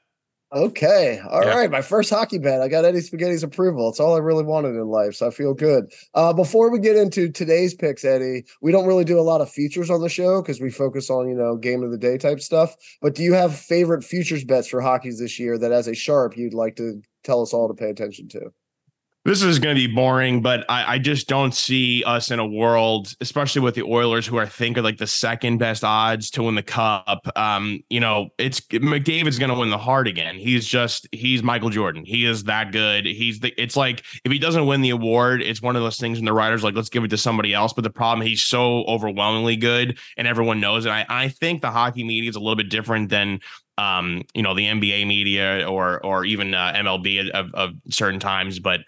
Okay. all Yeah. right. My first hockey bet. I got Eddie Spaghetti's approval. It's all I really wanted in life. So I feel good. Uh, before we get into today's picks, Eddie, we don't really do a lot of futures on the show because we focus on, you know, game of the day type stuff. But do you have favorite futures bets for hockeys this year that as a sharp you'd like to tell us all to pay attention to? This is going to be boring, but I, I just don't see us in a world, especially with the Oilers, who I think are like the second best odds to win the cup. Um, you know, it's McDavid's going to win the Hart again. He's just he's Michael Jordan. He is that good. He's the. It's like if he doesn't win the award, it's one of those things. And the writers like, let's give it to somebody else. But the problem, he's so overwhelmingly good, and everyone knows it. I, I think the hockey media is a little bit different than um, you know, the NBA media or or even uh, MLB of, of certain times, but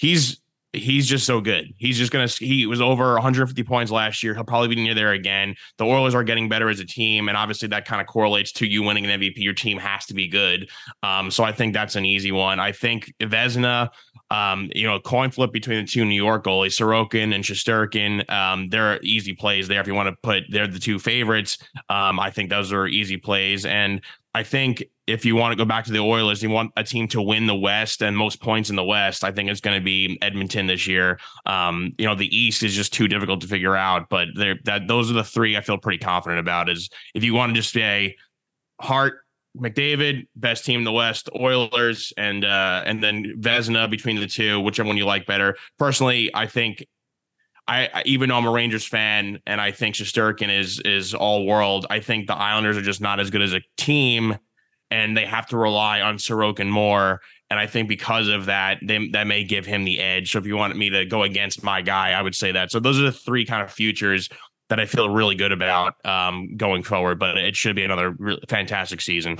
he's he's just so good. He's just gonna. He was over 150 points last year. He'll probably be near there again. The Oilers are getting better as a team, and obviously that kind of correlates to you winning an MVP. Your team has to be good. Um, so I think that's an easy one. I think Vezina. Um, you know, coin flip between the two New York goalies, Sorokin and Shesterkin. Um, they're easy plays there. If you want to put, they're the two favorites. Um, I think those are easy plays, and I think if you want to go back to the Oilers, you want a team to win the West and most points in the West. I think it's going to be Edmonton this year. Um, you know, the East is just too difficult to figure out, but there that those are the three I feel pretty confident about. Is if you want to just say Hart, McDavid, best team in the West, Oilers, and uh, and then Vezina between the two, whichever one you like better. Personally, I think I, even though I'm a Rangers fan and I think Shesterkin is is all world, I think the Islanders are just not as good as a team, and they have to rely on Sorokin more. And I think because of that, they, that may give him the edge. So if you want me to go against my guy, I would say that. So those are the three kind of futures that I feel really good about um, going forward. But it should be another fantastic season.